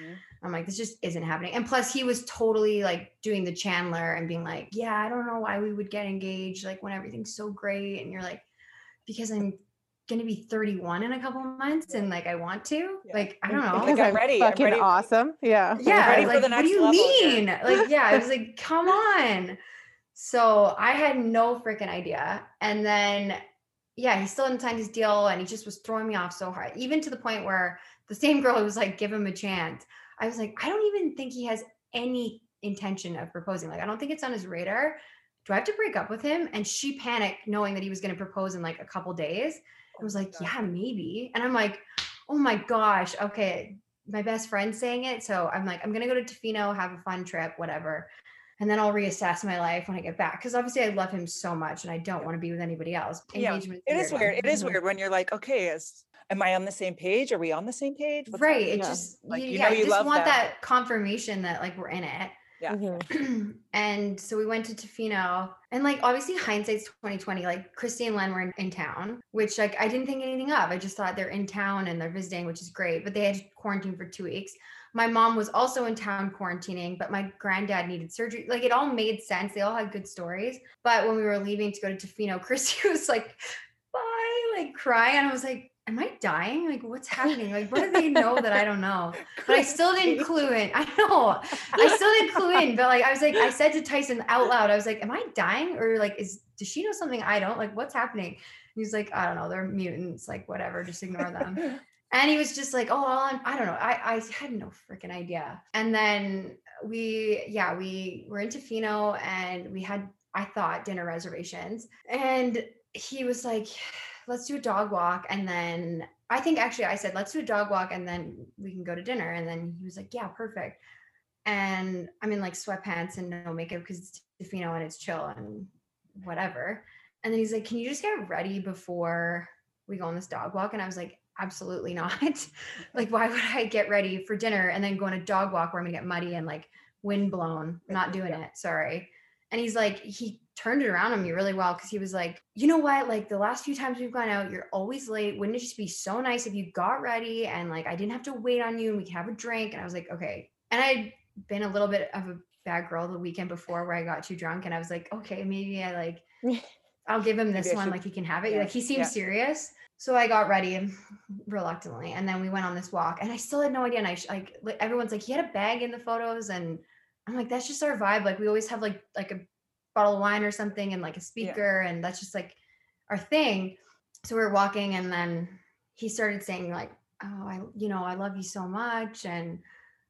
I'm like, this just isn't happening. And plus, he was totally like doing the Chandler and being like, yeah, I don't know why we would get engaged, like when everything's so great. And you're like, because I'm gonna be 31 in a couple of months and like I want to.
Yeah.
Like, I don't know.
Like,
Because
I'm
I'm
ready, I'm
Fucking
ready.
awesome. Yeah.
yeah,
ready for
like,
the
what do you
level here.
mean? Like, yeah, I was like, come on. So I had no freaking idea. And then, yeah, he still hadn't signed his deal and he just was throwing me off so hard, even to the point where the same girl who was like, give him a chance. I was like, I don't even think he has any intention of proposing. Like, I don't think it's on his radar. do I have to break up with him? And she panicked knowing that he was going to propose in like a couple days. I was like, yeah, maybe. And I'm like, oh my gosh, okay. My best friend saying it. So I'm like, I'm going to go to Tofino, have a fun trip, whatever. And then I'll reassess my life when I get back. Cause obviously I love him so much and I don't want to be with anybody else.
Yeah, it is weird. It is mm-hmm. weird when you're like, okay, is am I on the same page? Are we on the same page? What's
right. It
Yeah.
just,
Like,
you,
you
yeah,
know
you
you
just want
them.
that confirmation that like we're in it.
Yeah.
Mhm.
and so we went to Tofino and like obviously hindsight's 2020 like Christy and Len were in, in town which like I didn't think anything of. I just thought they're in town and they're visiting which is great but they had quarantined for two weeks. My mom was also in town quarantining but my granddad needed surgery. Like it all made sense. They all had good stories. But when we were leaving to go to Tofino Christy was like bye like crying. And I was like am I dying like what's happening like what do they know that I don't know but I still didn't clue in. I know. I still didn't clue in, but like I was like, I said to Tyson out loud, I was like, Am I dying? Or like, is does she know something I don't? Like, what's happening? He's like, I don't know, they're mutants, like whatever, just ignore them. And he was just like, Oh, I'm, I don't know. I, I had no freaking idea. And then we, yeah, we were in Tofino and we had, I thought, dinner reservations. And he was like, let's do a dog walk and then I think actually I said, let's do a dog walk and then we can go to dinner. And then he was like, yeah, perfect. And I'm in like sweatpants and no makeup because it's Tofino and it's chill and whatever. And then he's like, can you just get ready before we go on this dog walk? And I was like, absolutely not. like, why would I get ready for dinner and then go on a dog walk where I'm gonna get muddy and like wind blown? Not doing it. Sorry. And he's like, he turned it around on me really well because he was like, you know what? Like the last few times we've gone out, you're always late. Wouldn't it just be so nice if you got ready and like I didn't have to wait on you and we could have a drink? And I was like, okay. And I'd been a little bit of a bad girl the weekend before where I got too drunk and I was like, okay, maybe I like, I'll give him this one, like he can have it.
yeah,
Like he seems
yeah.
serious. So I got ready reluctantly, and then we went on this walk, and I still had no idea. And I like everyone's like, he had a bag in the photos, and I'm like, that's just our vibe. Like we always have like like a bottle of wine or something, and like a speaker, and that's just like our thing. So we were walking, and then he started saying like, oh, I you know I love you so much, and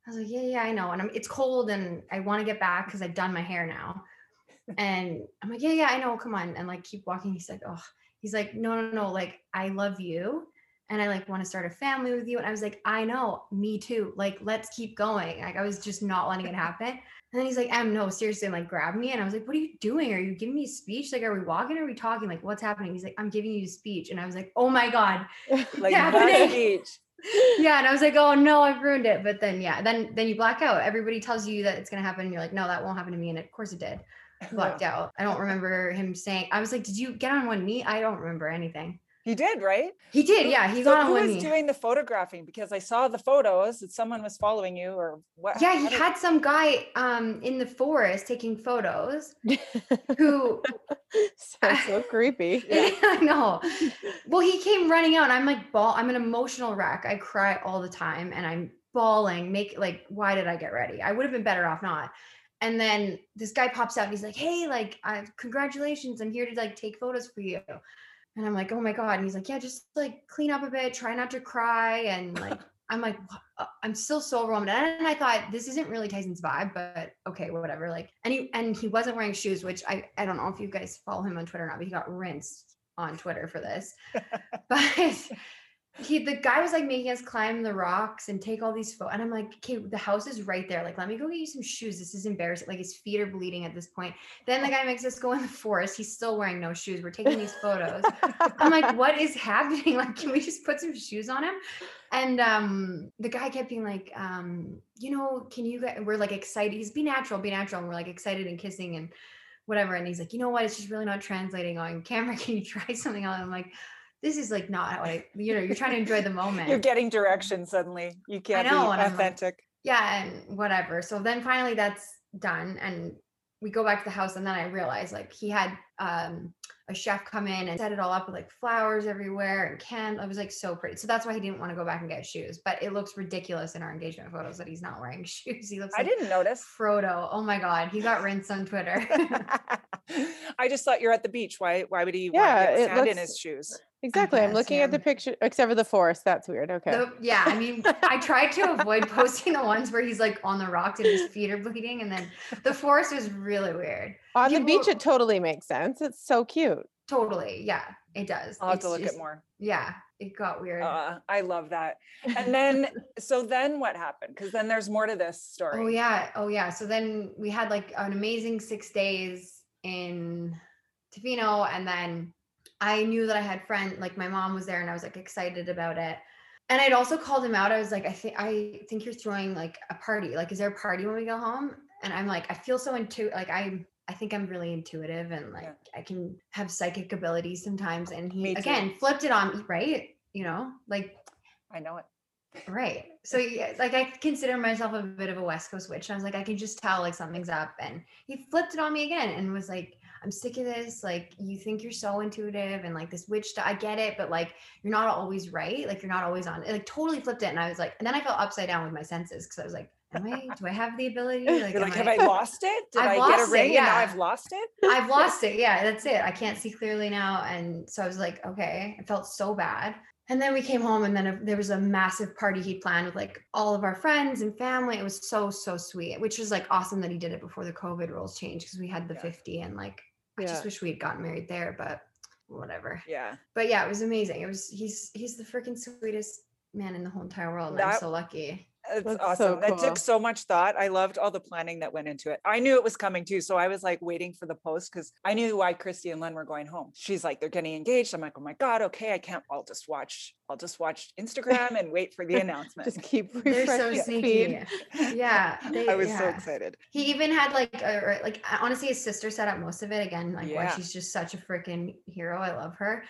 I was like, yeah, yeah, I know, and I'm, it's cold, and I want to get back because I've done my hair now. And I'm like, yeah, yeah, I know. Come on. And like keep walking. He's like, oh, he's like, no, no, no. Like, I love you. And I like want to start a family with you. And I was like, I know, me too. Like, let's keep going. Like, I was just not letting it happen. And then he's like, Em, no, seriously, and like grab me. And I was like, what are you doing? Are you giving me a speech? Like, are we walking? Are we talking? Like, what's happening? He's like, I'm giving you a speech. And I was like, oh my God.
like
Yeah,
speech.
Yeah. And I was like, oh no, I've ruined it. But then yeah, then then you black out. Everybody tells you that it's gonna happen. And you're like, no, that won't happen to me. And of course it did. Blacked out. I don't remember him saying I was like, Did you get on one knee? I don't remember anything.
You did, right?
He did, yeah. He
so
got on
who was doing the photographing? Because I saw the photos that someone was following you or what?
yeah, he had some guy um in the forest taking photos who
Sounds so creepy. Yeah.
I know. Well, he came running out and I'm like ball I'm an emotional wreck. I cry all the time and I'm bawling, make like, why did I get ready? I would have been better off not. And then this guy pops out and he's like, Hey, like, I congratulations. I'm here to like take photos for you. And I'm like, oh my God. And he's like, yeah, just like clean up a bit, try not to cry. And like, I'm like, uh, I'm still so overwhelmed. And I thought this isn't really Tyson's vibe, but okay, whatever. Like, and he and he wasn't wearing shoes, which I I don't know if you guys follow him on Twitter or not, but he got rinsed on Twitter for this. but he the guy was like making us climb the rocks and take all these photos. And I'm like, okay, the house is right there. Like, let me go get you some shoes. This is embarrassing. Like his feet are bleeding at this point. Then the guy makes us go in the forest. He's still wearing no shoes. We're taking these photos. I'm like, what is happening? Like, can we just put some shoes on him? And um, the guy kept being like, um, you know, can you guys, we're like excited. He's be natural, be natural. And we're like excited and kissing and whatever. And he's like, you know what? It's just really not translating on camera. Can you try something else? I'm like, this is like not how I, you know, you're trying to enjoy the moment.
You're getting direction suddenly. You can't
know,
be
I'm like-
authentic.
yeah and whatever so then finally that's done and we go back to the house and then i realized like he had um a chef come in and set it all up with like flowers everywhere and can it was like so pretty so that's why he didn't want to go back and get shoes but it looks ridiculous in our engagement photos that he's not wearing shoes he looks
I
like
didn't notice.
frodo oh my god he got rinsed on twitter
I just thought you're at the beach. Why? Why would he
Yeah,
want to
it
get sand in his shoes?
Exactly. I'm
guess,
looking at the picture, except for the forest. That's weird. Okay.
The- yeah, I mean, I tried to avoid posting the ones where he's like on the rocks and his feet are bleeding, and then the forest was really weird.
On the beach, it totally makes sense. It's so cute.
Totally, yeah, it does.
I'll have to look
just-
at more.
Yeah, it got weird.
Uh, I love that. And then, so then what happened? Because then there's more to this story.
Oh yeah, oh yeah. So then we had like an amazing six days in Tofino, and then I knew that I had friend like my mom was there, and I was like excited about it. And I'd also called him out. I was like, I think I think you're throwing like a party. Like, is there a party when we go home? And I'm like, I feel so into like I I think I'm really intuitive and like I can have psychic abilities sometimes. And he again flipped it on me, right? You know, like
I know it.
Right. So yeah, like I consider myself a bit of a West Coast witch. I was like, I can just tell like something's up. And he flipped it on me again and was like, I'm sick of this. Like you think you're so intuitive and like this witch stuff. I get it, but like you're not always right. Like you're not always on. It like totally flipped it. And I was like, and then I felt upside down with my senses because I was like, Am I do I have the ability? Like,
like, have I lost it? Did
I've
I get a
lost it,
ring and now
yeah.
I've lost it?
I've lost it. Yeah, that's it. I can't see clearly now. And so I was like, okay, I felt so bad. And then we came home, and then a, there was a massive party he planned with like all of our friends and family. It was so, so sweet, which was like awesome that he did it before the COVID rules changed because we had the
Yeah.
50. And like, I
Yeah.
just wish we had gotten married there, but whatever.
Yeah.
But yeah, it was amazing. It was, he's, he's the freaking sweetest man in the whole entire world. And I'm so lucky.
It's
That's so
awesome. That took so much thought. I loved all the planning that went into it. I knew it was coming too. So I was like waiting for the post because I knew why Christy and Len were going home. She's like, they're getting engaged. I'm like, oh my God, okay, I can't. I'll just watch, I'll just watch Instagram and wait for the announcement.
Just keep refreshing.
They're so sneaky.
feed.
Yeah. They,
I was so excited.
He even had like a, like honestly his sister set up most of it again like why
Yeah.
she's just such a freaking hero I love her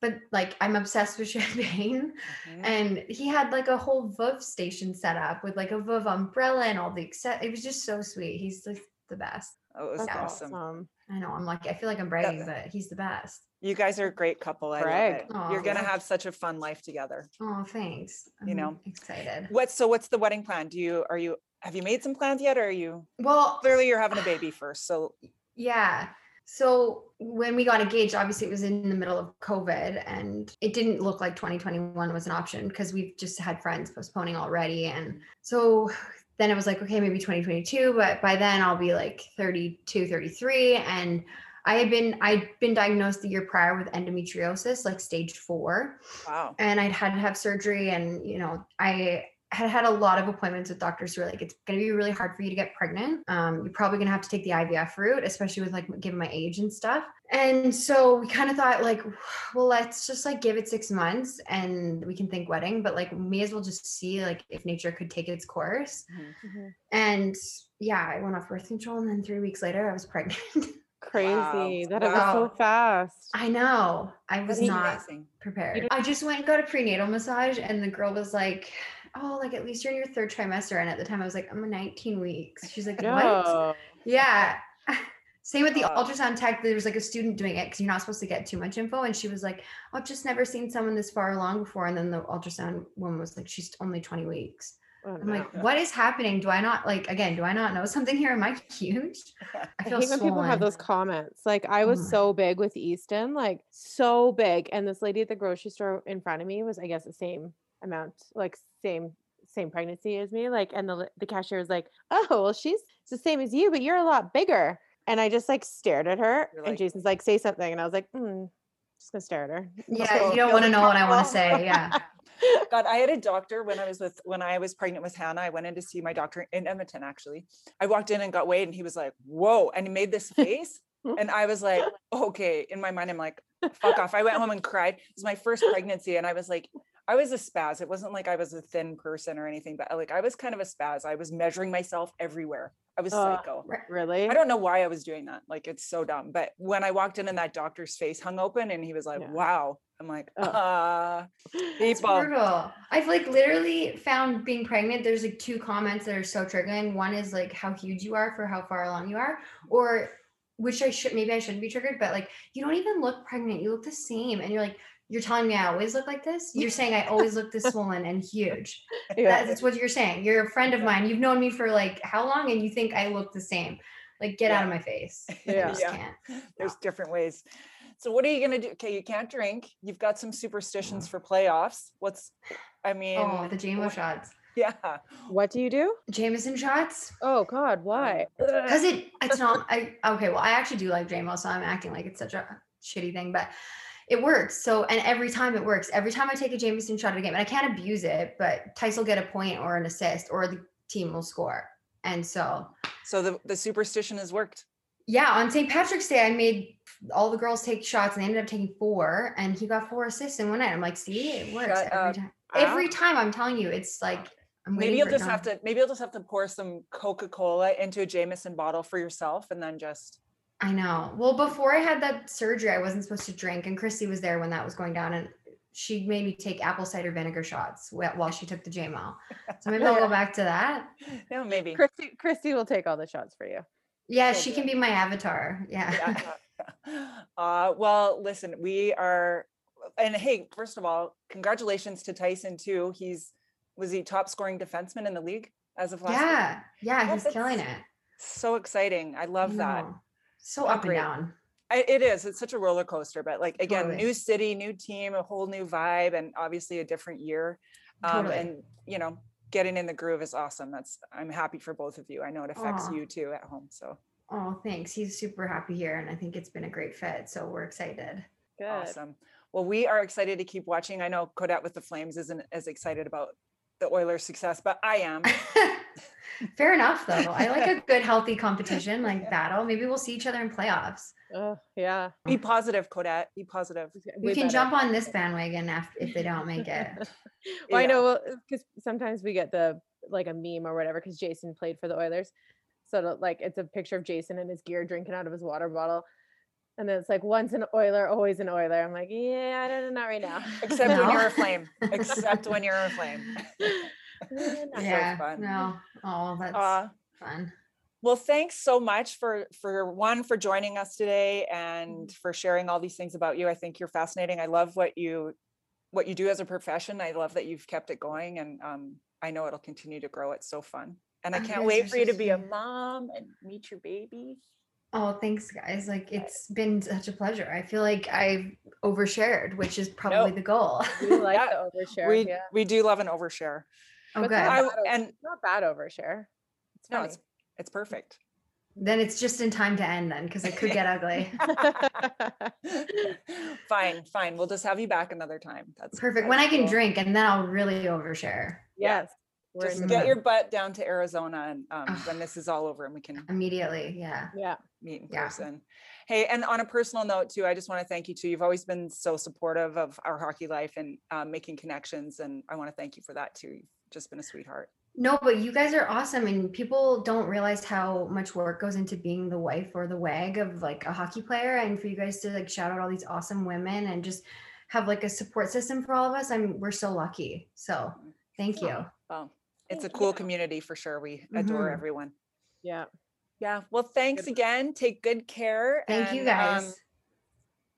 but like I'm obsessed with champagne
Mhm.
and he had like a whole Veuve station set up with like a Veuve umbrella and all the except it was just so sweet he's like the best
Oh, it was
That's
awesome.
awesome.
I know I'm like I feel like I'm bragging but he's the best
You guys are a great couple. I
Brag.
love it.
Aw,
You're gonna have such a fun life together.
oh thanks
You
I'm
know.
excited
What? so what's the wedding plan? Do you are you have you made some plans yet or are you
well
clearly you're having a baby first? So
Yeah. So when we got engaged, obviously it was in the middle of COVID and it didn't look like 2021 was an option because we've just had friends postponing already. And so then it was like, okay, maybe 2022, but by then I'll be like 32, 33. And I had been, I'd been diagnosed the year prior with endometriosis, like stage four
wow.
and I'd had to have surgery and you know I had had a lot of appointments with doctors who were like it's going to be really hard for you to get pregnant um, you're probably going to have to take the IVF route especially with like given my age and stuff and so we kind of thought like well let's just like give it six months and we can think wedding but like we may as well just see like if nature could take its course
Mhm.
Mhm.
and yeah I went off birth control and then three weeks later I was pregnant
Crazy that it was so fast.
I know I was
That's
not
amazing.
prepared. I just went and got a prenatal massage, and the girl was like, "Oh, like at least you're in your third trimester." And at the time, I was like, "I'm 19 weeks." She's like, "What?" Yeah. Same with the ultrasound tech. There was like a student doing it because you're not supposed to get too much info, and she was like, "I've just never seen someone this far along before." And then the ultrasound woman was like, "She's only 20 weeks."
Oh,
I'm
no.
like, "What is happening? Do I not like again? Do I not know something here? Am I huge?" I
I
feel
hate when people have those comments. Like I was
Oh
so big with Easton, like so big. And this lady at the grocery store in front of me was, I guess, the same amount, like same same pregnancy as me. Like, and the the cashier was like, "Oh, well, she's it's the same as you, but you're a lot bigger." And I just like stared at her,
You're
and Jason's like, "Say something," and I was like, mm, "Just gonna stare at her."
Yeah,
So
you don't want to know what I want to say. Yeah.
God, I had a doctor when I was with when I was pregnant with Hannah. I went in to see my doctor in Edmonton. Actually, I walked in and got weighed, and he was like, "Whoa!" and he made this face, and I was like, "Okay." In my mind, I'm like, "Fuck off!" I went home and cried. It was my first pregnancy, and I was like, I was a spaz. It wasn't like I was a thin person or anything, but like I was kind of a spaz. I was measuring myself everywhere. I was
Uh,
psycho.
Really?
I don't know why I was doing that. Like it's so dumb. But when I walked in and that doctor's face hung open and he was like,
Yeah.
"Wow," I'm like,
Oh.
"Ah, people."
brutal. I've like literally found being pregnant. There's like two comments that are so triggering. One is like how huge you are for how far along you are, or which I should maybe I shouldn't be triggered, but like you don't even look pregnant. You look the same, and you're like you're telling me I always look like this. You're saying I always look this swollen and huge.
Yeah.
That- That's what you're saying. You're a friend of mine. You've known me for like how long, and you think I look the same. Like, get
Yeah.
out of my face. I
Yeah.
just
Yeah.
can't.
There's different ways. So what are you gonna do? Okay, you can't drink. You've got some superstitions mm. for playoffs. What's I mean
Oh, the JMO shots.
yeah.
What do you do?
Jameson shots.
Oh God, why?
Um, because it it's not I okay, well, I actually do like JMO, so I'm acting like it's such a shitty thing, but it works. So and every time it works. Every time I take a Jameson shot at a game, and I can't abuse it, but Tice will get a point or an assist, or the team will score. And so
So the, the superstition has worked.
yeah, on St. Patrick's Day, I made all the girls take shots and they ended up taking four, and he got four assists in one night. I'm like, see, it works
Shut
every
up.
time.
Wow.
Every time I'm telling you, it's like I'm
Maybe you'll just have to maybe you'll just have to pour some Coca-Cola into a Jameson bottle for yourself and then just
I know. Well, before I had that surgery, I wasn't supposed to drink, and Christy was there when that was going down, and she made me take apple cider vinegar shots while she took the JMO. So maybe I'll go back to that.
no, maybe.
Christy, Christy will take all the shots for you.
Yeah,
So
she can
good.
be my avatar. Yeah.
Yeah. Uh, well, listen, we are, and hey, first of all, congratulations to Tyson too. He's was he top scoring defenseman in the league as of last week?
yeah. Yeah.
Yeah,
He's killing it.
So exciting! I love that.
Know. So up
great.
and down.
I, it is. It's such a roller coaster, but like again,
Totally.
new city, new team, a whole new vibe, and obviously a different year. Um,
Totally.
And you know, getting in the groove is awesome. That's I'm happy for both of you. I know it affects
Aw.
you too at home. So
Oh, thanks. He's super happy here, and I think it's been a great fit. So we're excited.
Good.
awesome. Well, we are excited to keep watching. I know Codette with the Flames isn't as excited about the Oilers' success, but I am.
Fair enough, though. I like a good, healthy competition like battle. Oh, maybe we'll see each other in playoffs.
Oh yeah.
Be oh. positive, Codette. Be positive.
We can jump on this bandwagon after if they don't make it.
Well, I know because sometimes we get the like a meme or whatever because Jason played for the Oilers. So to, like it's a picture of Jason in his gear drinking out of his water bottle. And then it's like once an Oiler, always an Oiler. I'm like, yeah, I don't know, not right now.
Except when you're a flame. Except when you're a flame.
Eh,
yeah.
fun.
No. Oh, that's
Uh,
fun.
Well, thanks so much for for one for joining us today and for sharing all these things about you. I think you're fascinating. I love what you what you do as a profession. I love that you've kept it going, and um, I know it'll continue to grow. It's so fun, and I
Oh,
can't
guys
wait
are
for you
so
to be a mom and meet your baby.
Oh, thanks, guys. Like it's been such a pleasure. I feel like I've overshared, which is probably the goal.
We like
Yeah,
the overshare.
we
yeah.
we do love an overshare.
Oh,
But
good.
not
I-
bad o-
and-
not bad overshare. It's
No,
funny.
it's it's perfect.
Then it's just in time to end then because it could get ugly.
fine, fine. We'll just have you back another time. That's
Perfect. When
that's
I can drink and then I'll really overshare
Yeah.
yes. We're
Just get your butt down to Arizona, and um,
Ugh.
when this is all over, and we can
immediately. Yeah.
yeah.
meet in
Yeah.
person. Hey, and on a personal note too, I just want to thank you too. You've always been so supportive of our hockey life and um, making connections, and I want to thank you for that too. You've just been a sweetheart.
No, but you guys are awesome, and people don't realize how much work goes into being the wife or the wag of like a hockey player. And for you guys to like shout out all these awesome women and just have like a support system for all of us, I'm we're so lucky. So thank you.
Well, it's a cool
you.
community for sure. We adore
Mhm.
everyone.
Yeah.
Yeah. Well, thanks
Good.
again. Take good care.
Thank you guys.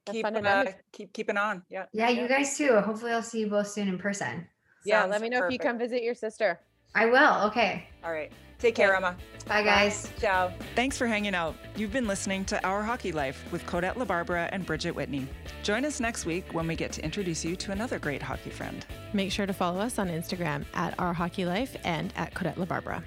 um, keep
fun in
uh, keep keeping on. Yeah.
yeah, you guys too. Hopefully, I'll see you both soon in person.
Yeah.
Sounds
Let me know if you come visit your sister.
I will. Okay.
All right. Take care, Emma.
Bye, guys.
Ciao. Thanks for hanging out. You've been listening to Our Hockey Life with Codette LaBarbera and Bridget Whitney. Join us next week when we get to introduce you to another great hockey friend.
Make sure to follow us on Instagram at Our Hockey Life and at Codette LaBarbera.